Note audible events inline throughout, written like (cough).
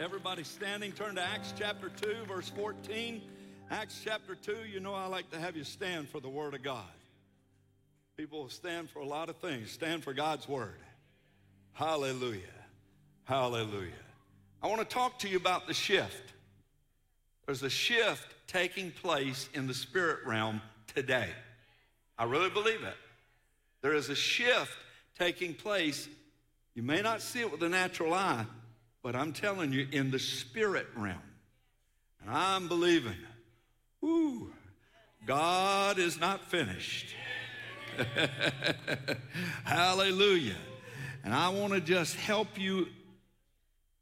Everybody standing, turn to Acts chapter 2, verse 14. Acts chapter 2, you know I like to have you stand for the Word of God. People stand for a lot of things, stand for God's Word. Hallelujah. Hallelujah. I want to talk to you about the shift. There's a shift taking place in the spirit realm today. I really believe it. There is a shift taking place. You may not see it with the natural eye, but I'm telling you, in the spirit realm. And I'm believing, ooh, God is not finished. (laughs) Hallelujah. And I want to just help you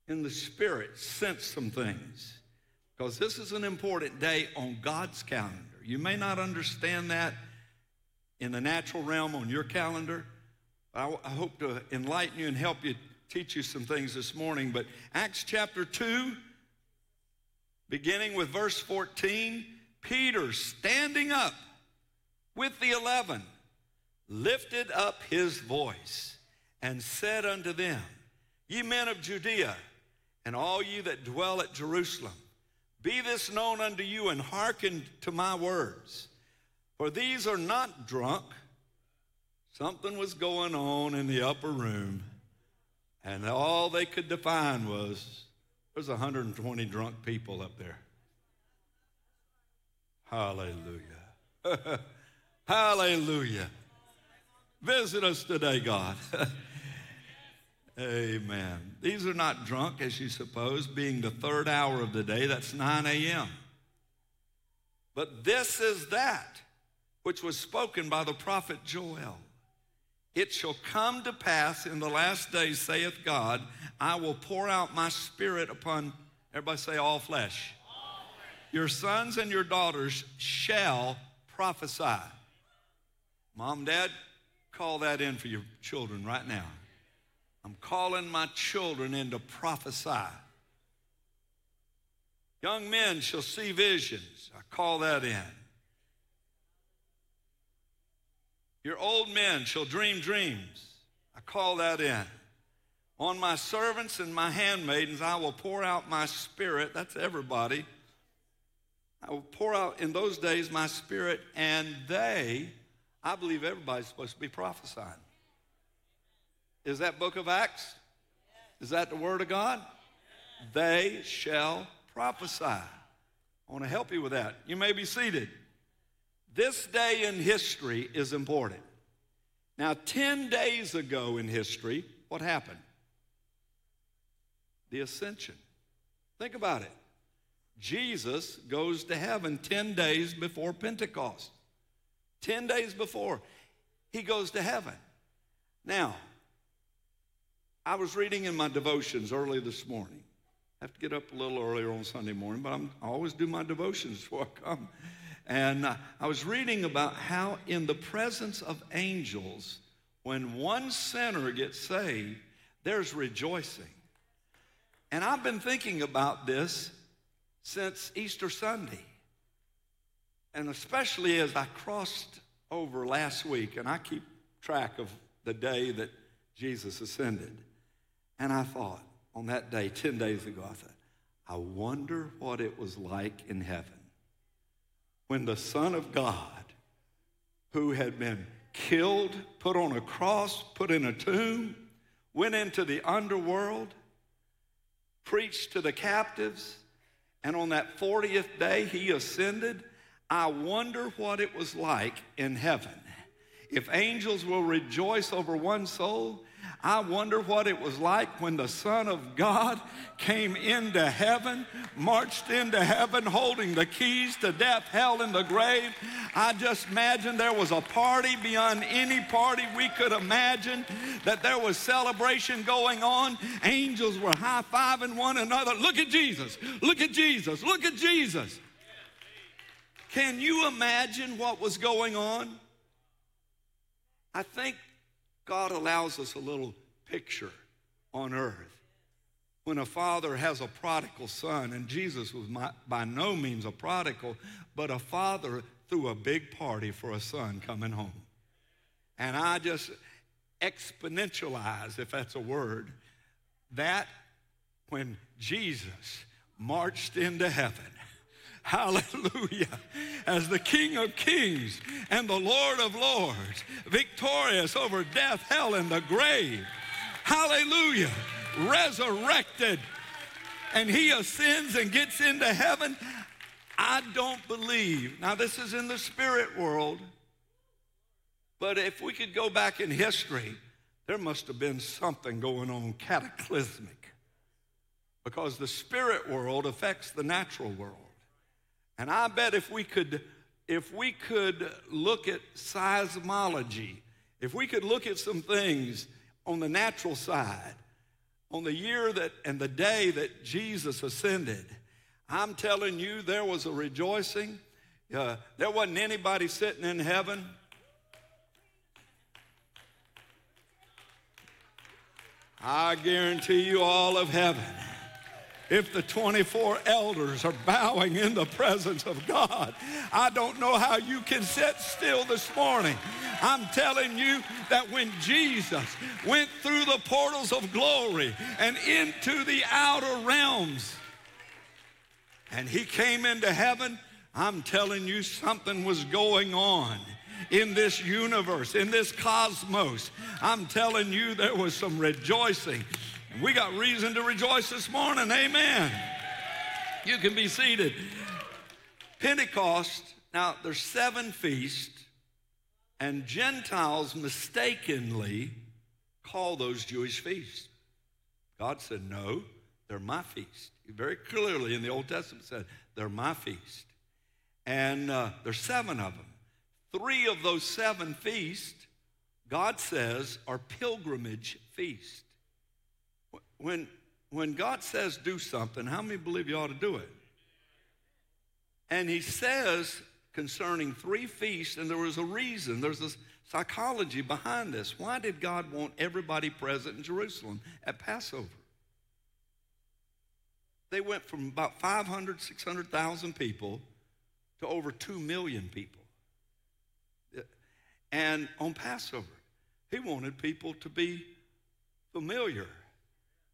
in the spirit sense some things because this is an important day on God's calendar. You may not understand that in the natural realm on your calendar. I, I hope to enlighten you and help you teach you some things this morning. But Acts chapter 2, beginning with verse 14, Peter standing up with the eleven lifted up his voice and said unto them, Ye men of Judea, and all ye that dwell at Jerusalem, be this known unto you, and hearken to my words. For these are not drunk. Something was going on in the upper room, and all they could define was there's 120 drunk people up there. Hallelujah. (laughs) Hallelujah. Visit us today, God. (laughs) Amen. These are not drunk, as you suppose, being the third hour of the day. That's 9 a.m. But this is that which was spoken by the prophet Joel. It shall come to pass in the last days, saith God, I will pour out my spirit upon, everybody say, all flesh. Your sons and your daughters shall prophesy. Mom, dad, call that in for your children right now. I'm calling my children in to prophesy. Young men shall see visions. I call that in. Your old men shall dream dreams. I call that in. On my servants and my handmaidens, I will pour out my spirit. That's everybody. I will pour out in those days my spirit, and they, I believe everybody's supposed to be prophesying. Is that book of Acts? Is that the word of God? They shall prophesy. I want to help you with that. You may be seated. This day in history is important. Now, 10 days ago in history, what happened? The ascension. Think about it. Jesus goes to heaven 10 days before Pentecost. 10 days before, he goes to heaven. Now, I was reading in my devotions early this morning. I have to get up a little earlier on Sunday morning, but I'm, i always do my devotions before I come. And I was reading about how, in the presence of angels, when one sinner gets saved, there's rejoicing. And I've been thinking about this since Easter Sunday. And especially as I crossed over last week, and I keep track of the day that Jesus ascended. And I thought on that day, 10 days ago, I thought, I wonder what it was like in heaven when the Son of God, who had been killed, put on a cross, put in a tomb, went into the underworld, preached to the captives, and on that 40th day he ascended. I wonder what it was like in heaven. If angels will rejoice over one soul, I wonder what it was like when the Son of God came into heaven, marched into heaven holding the keys to death, hell, and the grave. I just imagine there was a party beyond any party we could imagine, that there was celebration going on. Angels were high fiving one another. Look at Jesus, look at Jesus, look at Jesus. Can you imagine what was going on? I think God allows us a little picture on earth. When a father has a prodigal son, and Jesus was my, by no means a prodigal, but a father threw a big party for a son coming home. And I just exponentialize, if that's a word, that when Jesus marched into heaven. (laughs) Hallelujah. As the King of Kings and the Lord of Lords, victorious over death, hell, and the grave. Hallelujah. Resurrected. And he ascends and gets into heaven. I don't believe. Now, this is in the spirit world. But if we could go back in history, there must have been something going on cataclysmic because the spirit world affects the natural world. And I bet if we could if we could look at seismology, if we could look at some things on the natural side, on the year that and the day that Jesus ascended, I'm telling you, there was a rejoicing. Uh, there wasn't anybody sitting in heaven. I guarantee you, all of heaven if the 24 elders are bowing in the presence of God. I don't know how you can sit still this morning. I'm telling you that when Jesus went through the portals of glory and into the outer realms, and he came into heaven, I'm telling you something was going on in this universe, in this cosmos. I'm telling you there was some rejoicing we got reason to rejoice this morning. Amen. You can be seated. Pentecost, now there's seven feasts, and Gentiles mistakenly call those Jewish feasts. God said, No, they're my feast. He very clearly in the Old Testament said, They're my feast. And uh, there's seven of them. Three of those seven feasts, God says, are pilgrimage feasts. When, when God says do something, how many believe you ought to do it? And he says concerning three feasts, and there was a reason, there's a psychology behind this. Why did God want everybody present in Jerusalem at Passover? They went from about 500, 600,000 people to over 2 million people. And on Passover, he wanted people to be familiar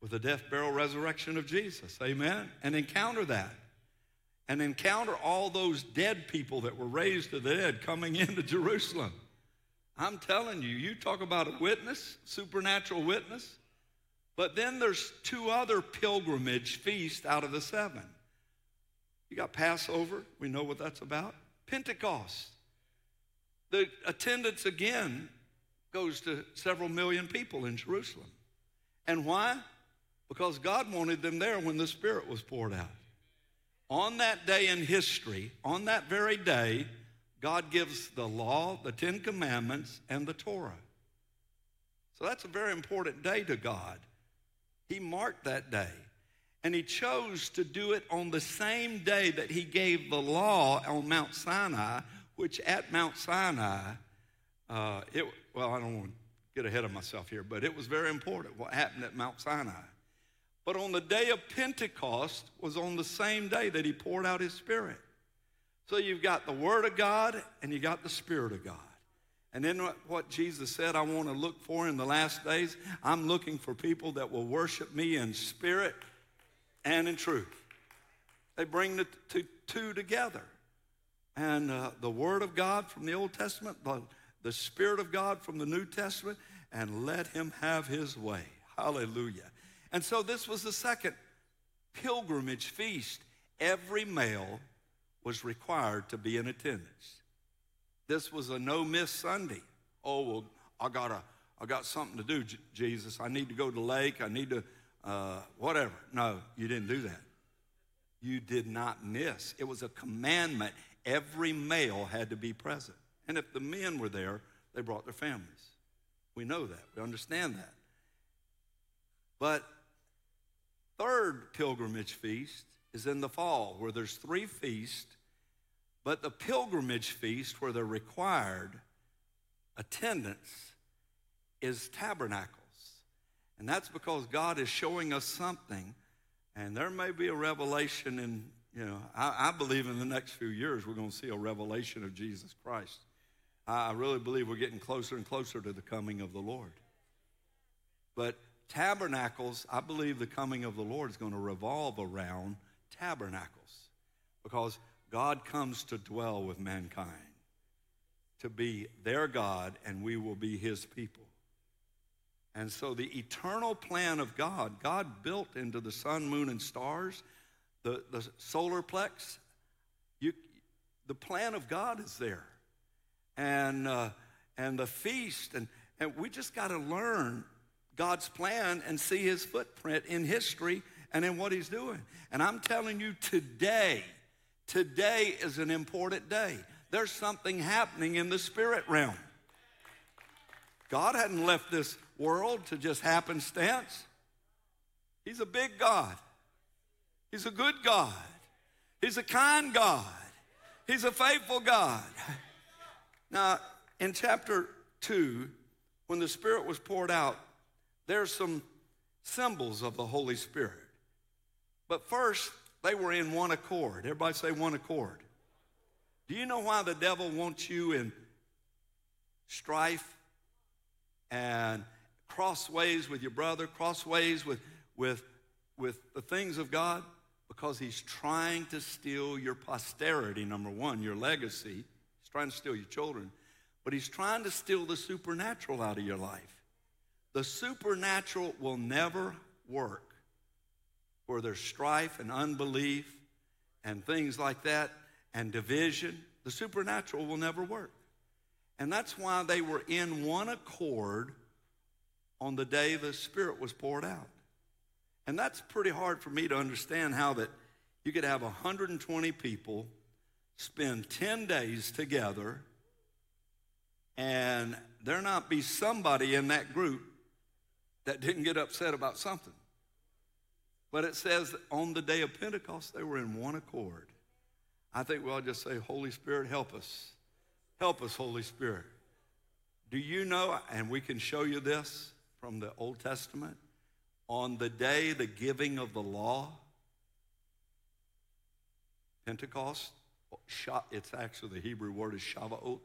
with the death, burial, resurrection of Jesus. Amen? And encounter that. And encounter all those dead people that were raised to the dead coming (laughs) into Jerusalem. I'm telling you, you talk about a witness, supernatural witness. But then there's two other pilgrimage feasts out of the seven. You got Passover, we know what that's about. Pentecost. The attendance again goes to several million people in Jerusalem. And why? Because God wanted them there when the Spirit was poured out. On that day in history, on that very day, God gives the law, the Ten Commandments, and the Torah. So that's a very important day to God. He marked that day. And he chose to do it on the same day that he gave the law on Mount Sinai, which at Mount Sinai, uh, it, well, I don't want to get ahead of myself here, but it was very important what happened at Mount Sinai. But on the day of Pentecost was on the same day that he poured out his spirit. So you've got the Word of God and you got the Spirit of God. And then what Jesus said, I want to look for in the last days, I'm looking for people that will worship me in spirit and in truth. They bring the two together. And uh, the Word of God from the Old Testament, the, the Spirit of God from the New Testament, and let Him have His way. Hallelujah. And so this was the second pilgrimage feast. Every male was required to be in attendance. This was a no miss Sunday. Oh, well, I got a, I got something to do, J- Jesus. I need to go to the lake. I need to, uh, whatever. No, you didn't do that. You did not miss. It was a commandment. Every male had to be present. And if the men were there, they brought their families. We know that. We understand that. But third pilgrimage feast is in the fall, where there's three feasts, but the pilgrimage feast, where they're required attendance, is tabernacles. And that's because God is showing us something, and there may be a revelation in, you know, I, I believe in the next few years we're going to see a revelation of Jesus Christ. I, I really believe we're getting closer and closer to the coming of the Lord. But tabernacles, I believe the coming of the Lord is going to revolve around tabernacles because God comes to dwell with mankind, to be their God, and we will be his people. And so, the eternal plan of God, God built into the sun, moon, and stars, the, the solar plex, you, the plan of God is there. And, uh, and the feast, and, and we just got to learn God's plan and see his footprint in history and in what he's doing. And I'm telling you today, today is an important day. There's something happening in the spirit realm. God hadn't left this world to just happenstance. He's a big God. He's a good God. He's a kind God. He's a faithful God. Now, in chapter 2, when the Spirit was poured out, there's some symbols of the Holy Spirit. But first, they were in one accord. Everybody say one accord. Do you know why the devil wants you in strife and crossways with your brother, crossways with, with, with the things of God? Because he's trying to steal your posterity, number one, your legacy. He's trying to steal your children. But he's trying to steal the supernatural out of your life. The supernatural will never work where there's strife and unbelief and things like that and division. The supernatural will never work. And that's why they were in one accord on the day the Spirit was poured out. And that's pretty hard for me to understand how that you could have 120 people spend 10 days together and there not be somebody in that group that didn't get upset about something. But it says on the day of Pentecost, they were in one accord. I think we'll just say, Holy Spirit, help us. Help us, Holy Spirit. Do you know, and we can show you this from the Old Testament, on the day the giving of the law, Pentecost, it's actually the Hebrew word is Shavuot.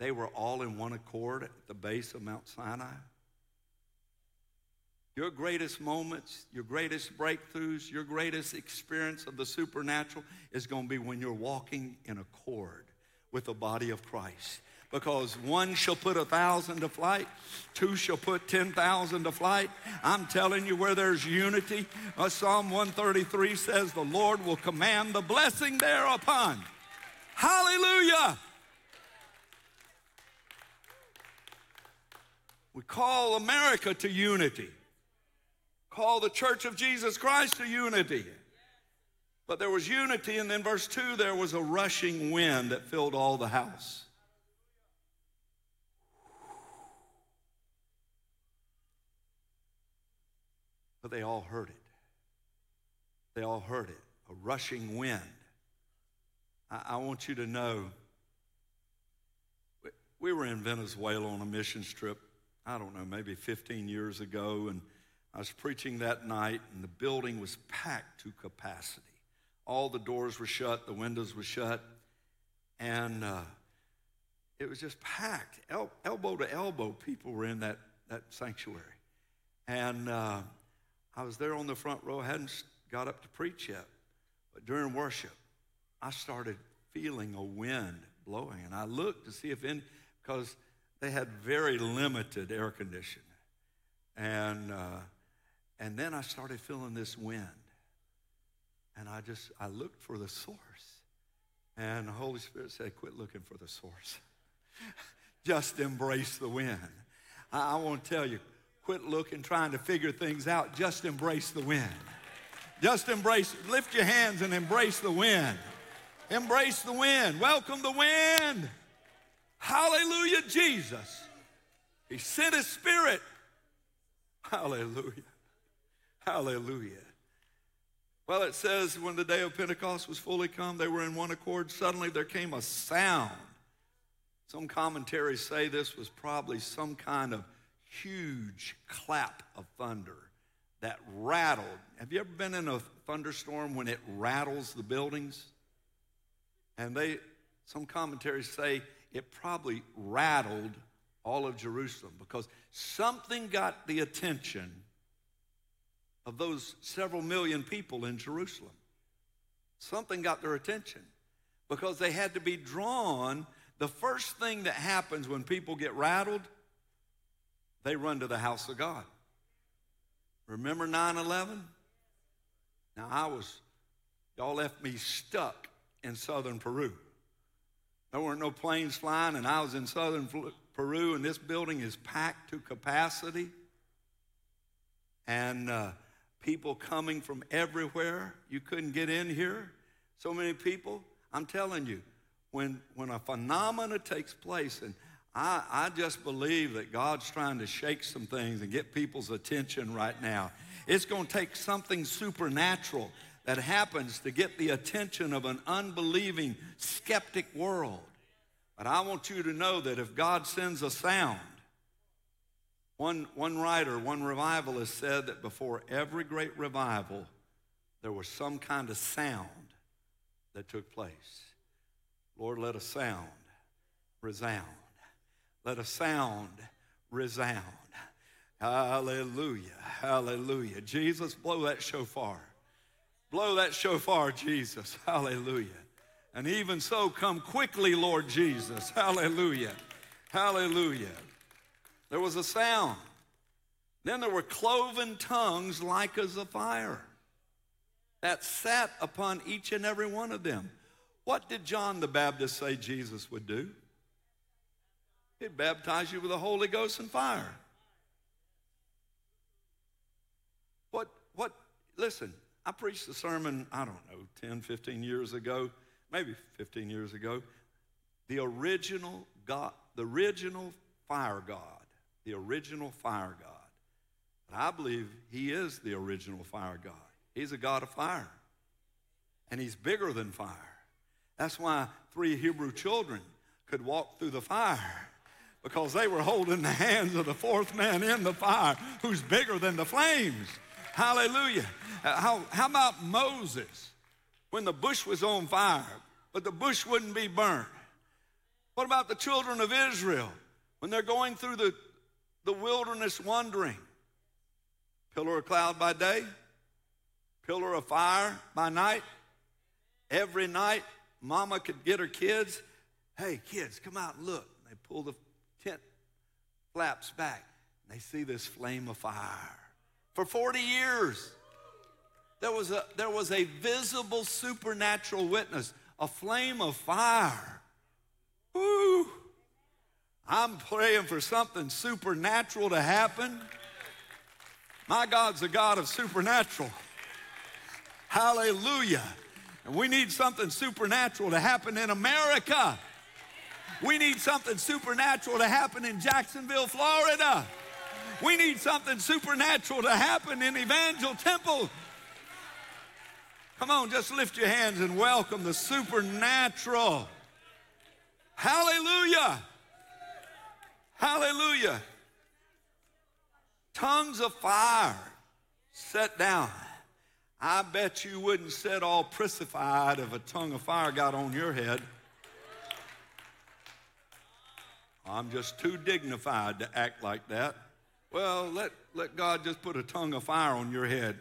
They were all in one accord at the base of Mount Sinai. Your greatest moments, your greatest breakthroughs, your greatest experience of the supernatural is going to be when you're walking in accord with the body of Christ. Because one shall put a thousand to flight, two shall put 10,000 to flight. I'm telling you, where there's unity, uh, Psalm 133 says, The Lord will command the blessing thereupon. Hallelujah! We call America to unity call the church of Jesus Christ to unity. But there was unity, and then verse 2 there was a rushing wind that filled all the house. But they all heard it. They all heard it a rushing wind. I, I want you to know we were in Venezuela on a mission trip, I don't know, maybe 15 years ago, and I was preaching that night, and the building was packed to capacity. All the doors were shut, the windows were shut, and uh, it was just packed. El- elbow to elbow, people were in that, that sanctuary. And uh, I was there on the front row, hadn't got up to preach yet. But during worship, I started feeling a wind blowing. And I looked to see if in, because they had very limited air conditioning. And uh, and then I started feeling this wind. And I just, I looked for the source. And the Holy Spirit said, quit looking for the source. (laughs) just embrace the wind. I, I want to tell you, quit looking, trying to figure things out. Just embrace the wind. Just embrace, lift your hands and embrace the wind. Embrace the wind. Welcome the wind. Hallelujah, Jesus. He sent his spirit. Hallelujah. Hallelujah. Well, it says when the day of Pentecost was fully come, they were in one accord. Suddenly there came a sound. Some commentaries say this was probably some kind of huge clap of thunder that rattled. Have you ever been in a thunderstorm when it rattles the buildings? And they, some commentaries say it probably rattled all of Jerusalem because something got the attention of those several million people in Jerusalem. Something got their attention because they had to be drawn. The first thing that happens when people get rattled, they run to the house of God. Remember 9 11? Now, I was, y'all left me stuck in southern Peru. There weren't no planes flying, and I was in southern Peru, and this building is packed to capacity. And uh, people coming from everywhere. You couldn't get in here. So many people. I'm telling you, when, when a phenomena takes place, and I, I just believe that God's trying to shake some things and get people's attention right now. It's going to take something supernatural that happens to get the attention of an unbelieving, skeptic world. But I want you to know that if God sends a sound, one, one writer, one revivalist said that before every great revival, there was some kind of sound that took place. Lord, let a sound resound. Let a sound resound. Hallelujah. Hallelujah. Jesus, blow that shofar. Blow that shofar, Jesus. (laughs) Hallelujah. And even so, come quickly, Lord Jesus. (laughs) Hallelujah. Hallelujah. There was a sound. Then there were cloven tongues like as a fire that sat upon each and every one of them. What did John the Baptist say Jesus would do? He'd baptize you with the Holy Ghost and fire. What, what, listen, I preached a sermon, I don't know, 10, 15 years ago, maybe 15 years ago. The original God, the original fire God the original fire God. And I believe he is the original fire God. He's a God of fire. And he's bigger than fire. That's why three Hebrew children could walk through the fire because they were holding the hands of the fourth man in the fire who's bigger than the flames. Hallelujah. Uh, how, how about Moses when the bush was on fire, but the bush wouldn't be burned? What about the children of Israel when they're going through the the wilderness wandering. Pillar of cloud by day, pillar of fire by night. Every night, mama could get her kids. Hey, kids, come out and look. They pull the tent flaps back. And they see this flame of fire. For 40 years, there was a, there was a visible supernatural witness, a flame of fire. Woo! I'm praying for something supernatural to happen. My God's a God of supernatural. Hallelujah. And we need something supernatural to happen in America. We need something supernatural to happen in Jacksonville, Florida. We need something supernatural to happen in Evangel Temple. Come on, just lift your hands and welcome the supernatural. Hallelujah. Hallelujah. Tongues of fire set down. I bet you wouldn't sit all prissified if a tongue of fire got on your head. I'm just too dignified to act like that. Well, let, let God just put a tongue of fire on your head.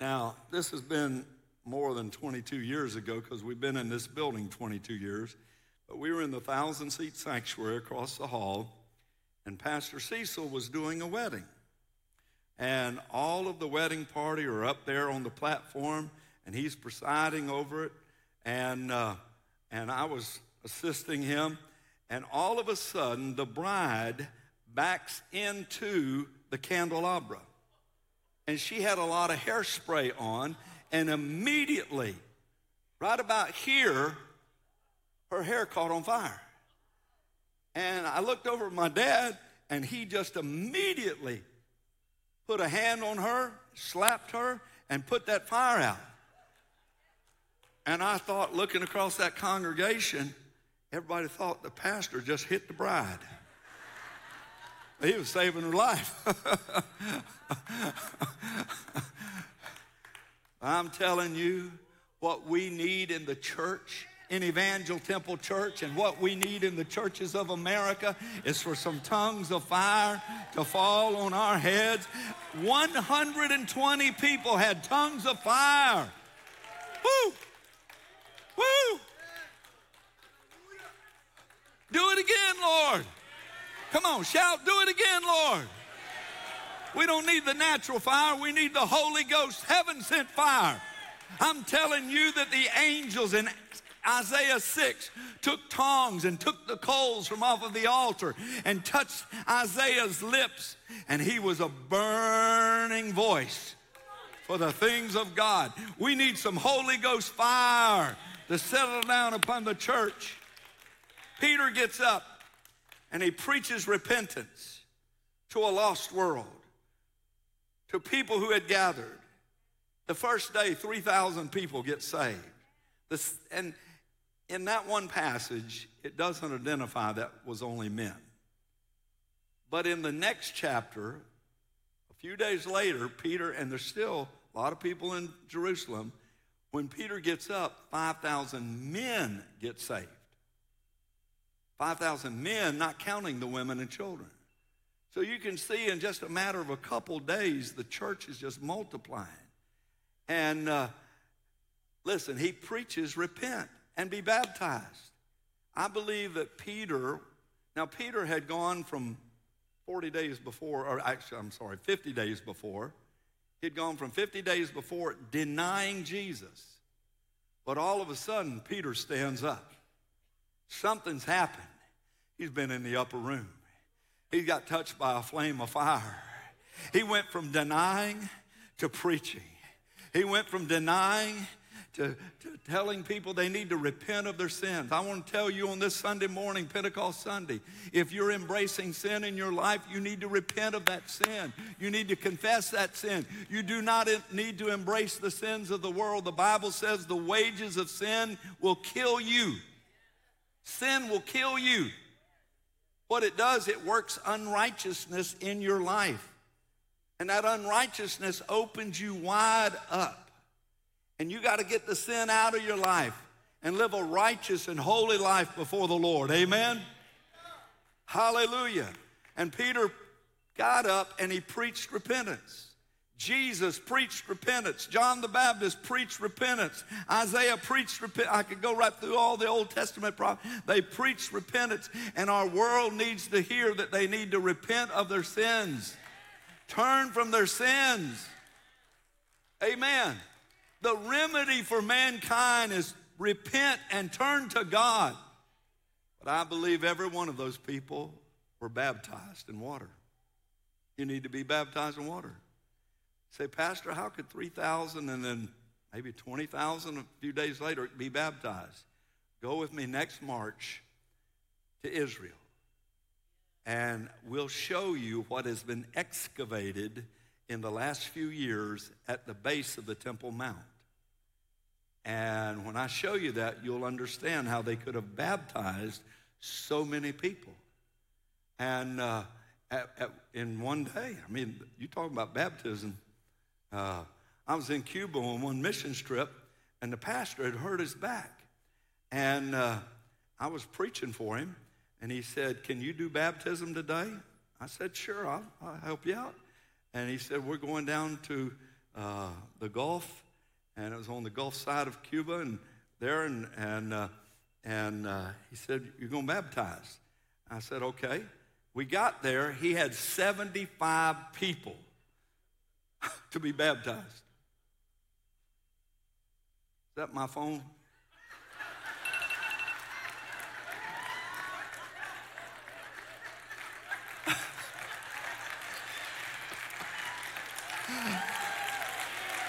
Now, this has been more than 22 years ago because we've been in this building 22 years. But we were in the thousand seat sanctuary across the hall, and Pastor Cecil was doing a wedding. And all of the wedding party are up there on the platform, and he's presiding over it. And, uh, and I was assisting him. And all of a sudden, the bride backs into the candelabra. And she had a lot of hairspray on, and immediately, right about here, her hair caught on fire. And I looked over at my dad, and he just immediately put a hand on her, slapped her, and put that fire out. And I thought, looking across that congregation, everybody thought the pastor just hit the bride. He was saving her life. (laughs) I'm telling you, what we need in the church in Evangel Temple Church and what we need in the churches of America is for some tongues of fire to fall on our heads. 120 people had tongues of fire. Woo! Woo! Do it again, Lord. Come on, shout, do it again, Lord. We don't need the natural fire, we need the Holy Ghost, heaven sent fire. I'm telling you that the angels in Isaiah 6 took tongs and took the coals from off of the altar and touched Isaiah's lips, and he was a burning voice for the things of God. We need some Holy Ghost fire to settle down upon the church. Peter gets up and he preaches repentance to a lost world, to people who had gathered. The first day, 3,000 people get saved. This, and in that one passage, it doesn't identify that was only men. But in the next chapter, a few days later, Peter, and there's still a lot of people in Jerusalem, when Peter gets up, 5,000 men get saved. 5,000 men, not counting the women and children. So you can see in just a matter of a couple days, the church is just multiplying. And uh, listen, he preaches repent and be baptized. I believe that Peter, now Peter had gone from 40 days before, or actually, I'm sorry, 50 days before. He'd gone from 50 days before denying Jesus. But all of a sudden, Peter stands up. Something's happened. He's been in the upper room. He got touched by a flame of fire. He went from denying to preaching. He went from denying to, to, telling people they need to repent of their sins. I want to tell you on this Sunday morning, Pentecost Sunday, if you're embracing sin in your life, you need to repent of that sin. You need to confess that sin. You do not need to embrace the sins of the world. The Bible says the wages of sin will kill you. Sin will kill you. What it does, it works unrighteousness in your life. And that unrighteousness opens you wide up and you got to get the sin out of your life and live a righteous and holy life before the Lord. Amen? Hallelujah. And Peter got up and he preached repentance. Jesus preached repentance. John the Baptist preached repentance. Isaiah preached repentance. I could go right through all the Old Testament prophets. They preached repentance, and our world needs to hear that they need to repent of their sins, turn from their sins. Amen. The remedy for mankind is repent and turn to God. But I believe every one of those people were baptized in water. You need to be baptized in water. Say, Pastor, how could 3,000 and then maybe 20,000 a few days later be baptized? Go with me next March to Israel. And we'll show you what has been excavated in the last few years at the base of the Temple Mount. And when I show you that, you'll understand how they could have baptized so many people. And uh, at, at, in one day, I mean, you talk about baptism. Uh, I was in Cuba on one mission trip, and the pastor had hurt his back. And uh, I was preaching for him, and he said, Can you do baptism today? I said, Sure, I'll, I'll help you out. And he said, We're going down to uh, the Gulf and it was on the Gulf side of Cuba, and there, and and uh, and uh, he said, "You're going to baptize." I said, "Okay." We got there. He had 75 people (laughs) to be baptized. Is that my phone? (laughs)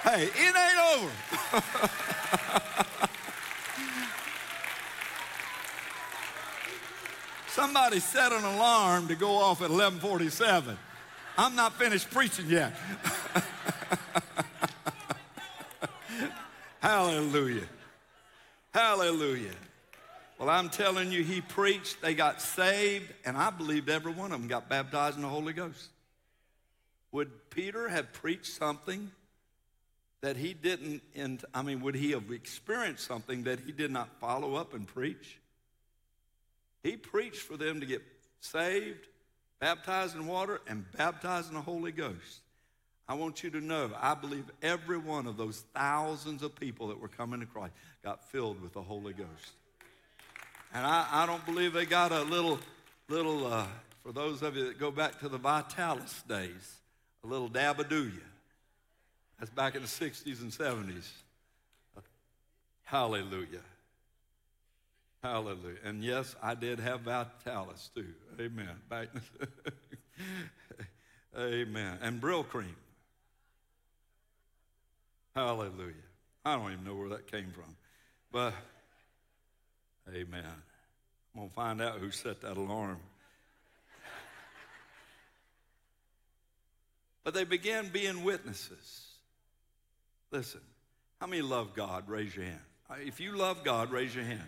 Hey, it ain't over. (laughs) Somebody set an alarm to go off at 1147. I'm not finished preaching yet. Hallelujah. Hallelujah. Well, I'm telling you, he preached, they got saved, and I believe every one of them got baptized in the Holy Ghost. Would Peter have preached something that he didn't, and I mean, would he have experienced something that he did not follow up and preach? He preached for them to get saved, baptized in water, and baptized in the Holy Ghost. I want you to know, I believe every one of those thousands of people that were coming to Christ got filled with the Holy Ghost. And I, I don't believe they got a little, little uh, for those of you that go back to the Vitalis days, a little dabadooya. That's back in the 60s and 70s. Hallelujah. Hallelujah. And yes, I did have Vitalis too. Amen. Back (laughs) Amen. And Brylcreem. Hallelujah. I don't even know where that came from. But, amen. I'm going to find out who set that alarm. but they began being witnesses. Listen, how many love God? Raise your hand. If you love God, raise your hand.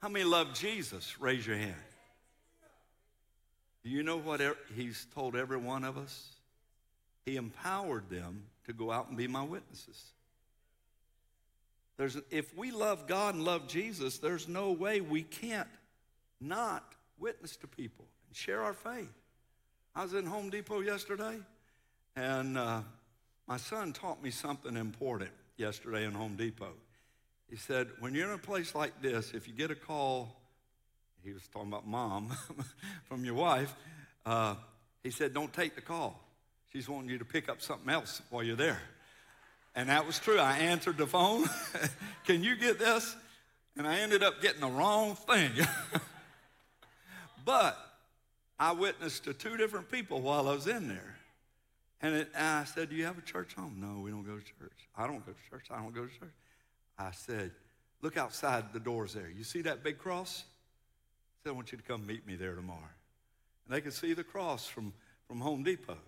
How many love Jesus? Raise your hand. Do you know what he's told every one of us? He empowered them to go out and be my witnesses. There's, if we love God and love Jesus, there's no way we can't not witness to people and share our faith. I was in Home Depot yesterday, and uh, my son taught me something important yesterday in Home Depot. He said, when you're in a place like this, if you get a call, he was talking about mom, (laughs) from your wife, uh, he said, don't take the call. She's wanting you to pick up something else while you're there. And that was true. I answered the phone. (laughs) Can you get this? And I ended up getting the wrong thing. (laughs) but I witnessed to two different people while I was in there. And, it, and, I said, Do you have a church home? No, we don't go to church. I don't go to church. I don't go to church. I said, Look outside the doors there. You see that big cross? I said, I want you to come meet me there tomorrow. And they could see the cross from, from Home Depot.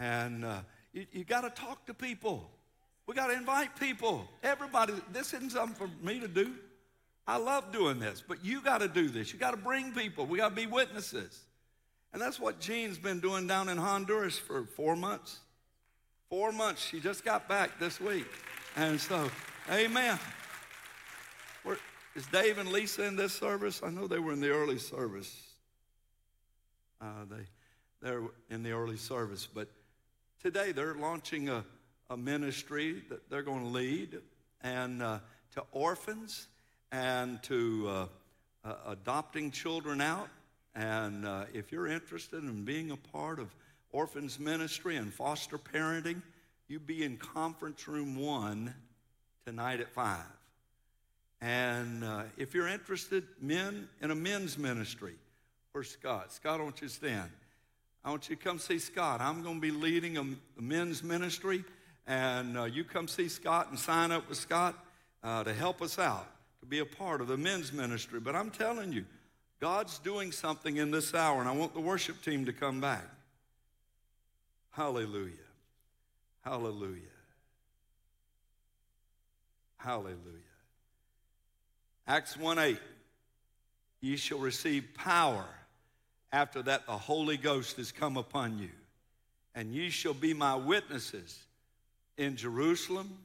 And uh, you, you got to talk to people. We got to invite people. Everybody, this isn't something for me to do. I love doing this, but you got to do this. You got to bring people. We got to be witnesses. And that's what Jean's been doing down in Honduras for four months. Four months. She just got back this week. And so, amen. Where, is Dave and Lisa in this service? I know they were in the early service. Uh, they, they're in the early service. But today they're launching a, a ministry that they're going to lead and uh, to orphans and to uh, uh adopting children out and uh, if you're interested in being a part of orphans ministry and foster parenting, you be in conference room one tonight at five. And uh, if you're interested, men in a men's ministry, where's Scott? Scott, want you stand. I want you to come see Scott. I'm going to be leading a, men's ministry, and uh, you come see Scott and sign up with Scott uh, to help us out, to be a part of the men's ministry. But I'm telling you, God's doing something in this hour, and I want the worship team to come back. Hallelujah. Hallelujah. Hallelujah. Acts 1 8. Ye shall receive power. After that, the Holy Ghost is come upon you. And ye shall be my witnesses in Jerusalem,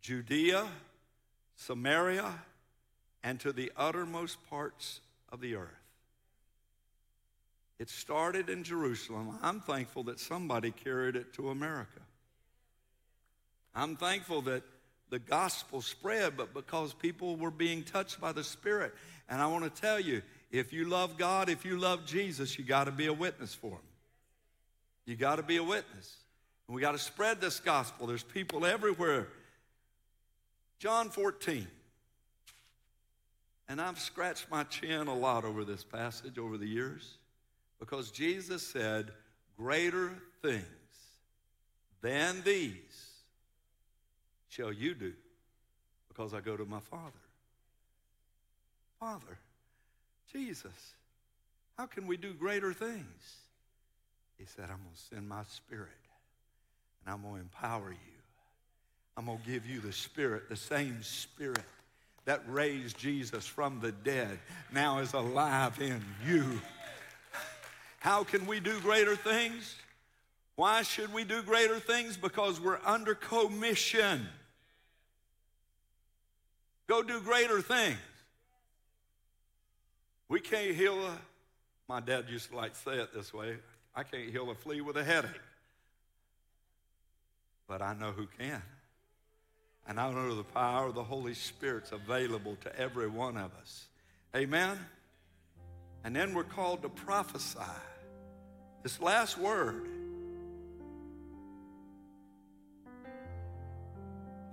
Judea, Samaria, and to the uttermost parts of the earth. It started in Jerusalem. I'm thankful that somebody carried it to America. I'm thankful that the gospel spread, but because people were being touched by the Spirit. And I want to tell you if you love God, if you love Jesus, you got to be a witness for Him. You got to be a witness. And we got to spread this gospel. There's people everywhere. John 14. And I've scratched my chin a lot over this passage over the years because Jesus said, Greater things than these shall you do because I go to my Father. Father, Jesus, how can we do greater things? He said, I'm going to send my spirit and I'm going to empower you. I'm going to give you the spirit, the same spirit that raised Jesus from the dead now is alive in you. How can we do greater things? Why should we do greater things? Because we're under commission. Go do greater things. We can't heal a, my dad used to like say it this way I can't heal a flea with a headache. But I know who can. And I know the power of the Holy Spirit's available to every one of us. Amen? And then we're called to prophesy. This last word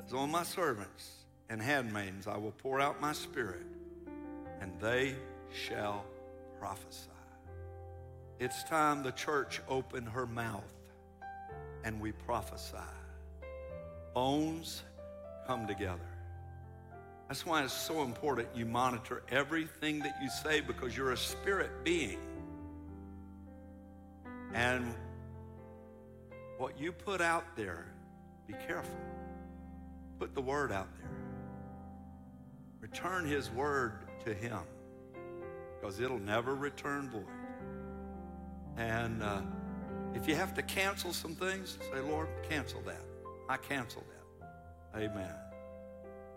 is on my servants and handmaidens. I will pour out my spirit, and they shall prophesy. It's time the church opened her mouth and we prophesy. Bones come together. That's why it's so important you monitor everything that you say because you're a spirit being. And what you put out there, be careful. Put the word out there. Return his word to him because it'll never return void. And uh, if you have to cancel some things, say, Lord, cancel that. I cancel that. Amen.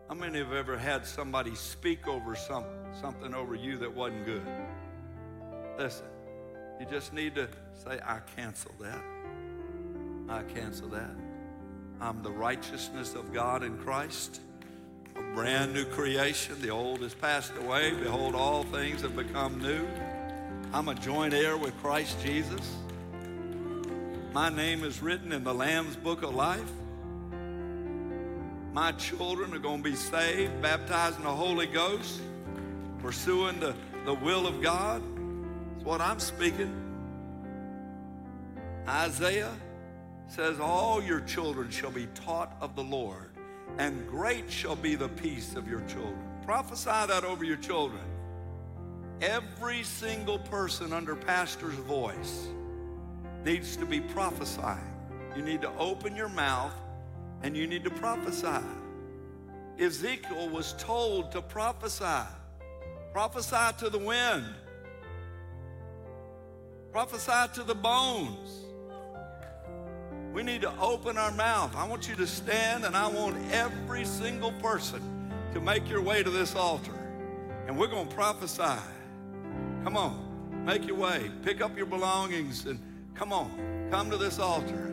How many have ever had somebody speak over some, something over you that wasn't good? Listen, you just need to say, I cancel that. I cancel that. I'm the righteousness of God in Christ a brand new creation. The old has passed away. Behold, all things have become new. I'm a joint heir with Christ Jesus. My name is written in the Lamb's book of life. My children are going to be saved, baptized in the Holy Ghost, pursuing the, the will of God. That's what I'm speaking. Isaiah says, All your children shall be taught of the Lord and great shall be the peace of your children. Prophesy that over your children. Every single person under pastor's voice needs to be prophesying. You need to open your mouth and you need to prophesy. Ezekiel was told to prophesy. Prophesy to the wind. Prophesy to the bones. We need to open our mouth. I want you to stand, and I want every single person to make your way to this altar. And we're going to prophesy. Come on, make your way. Pick up your belongings and come on, come to this altar.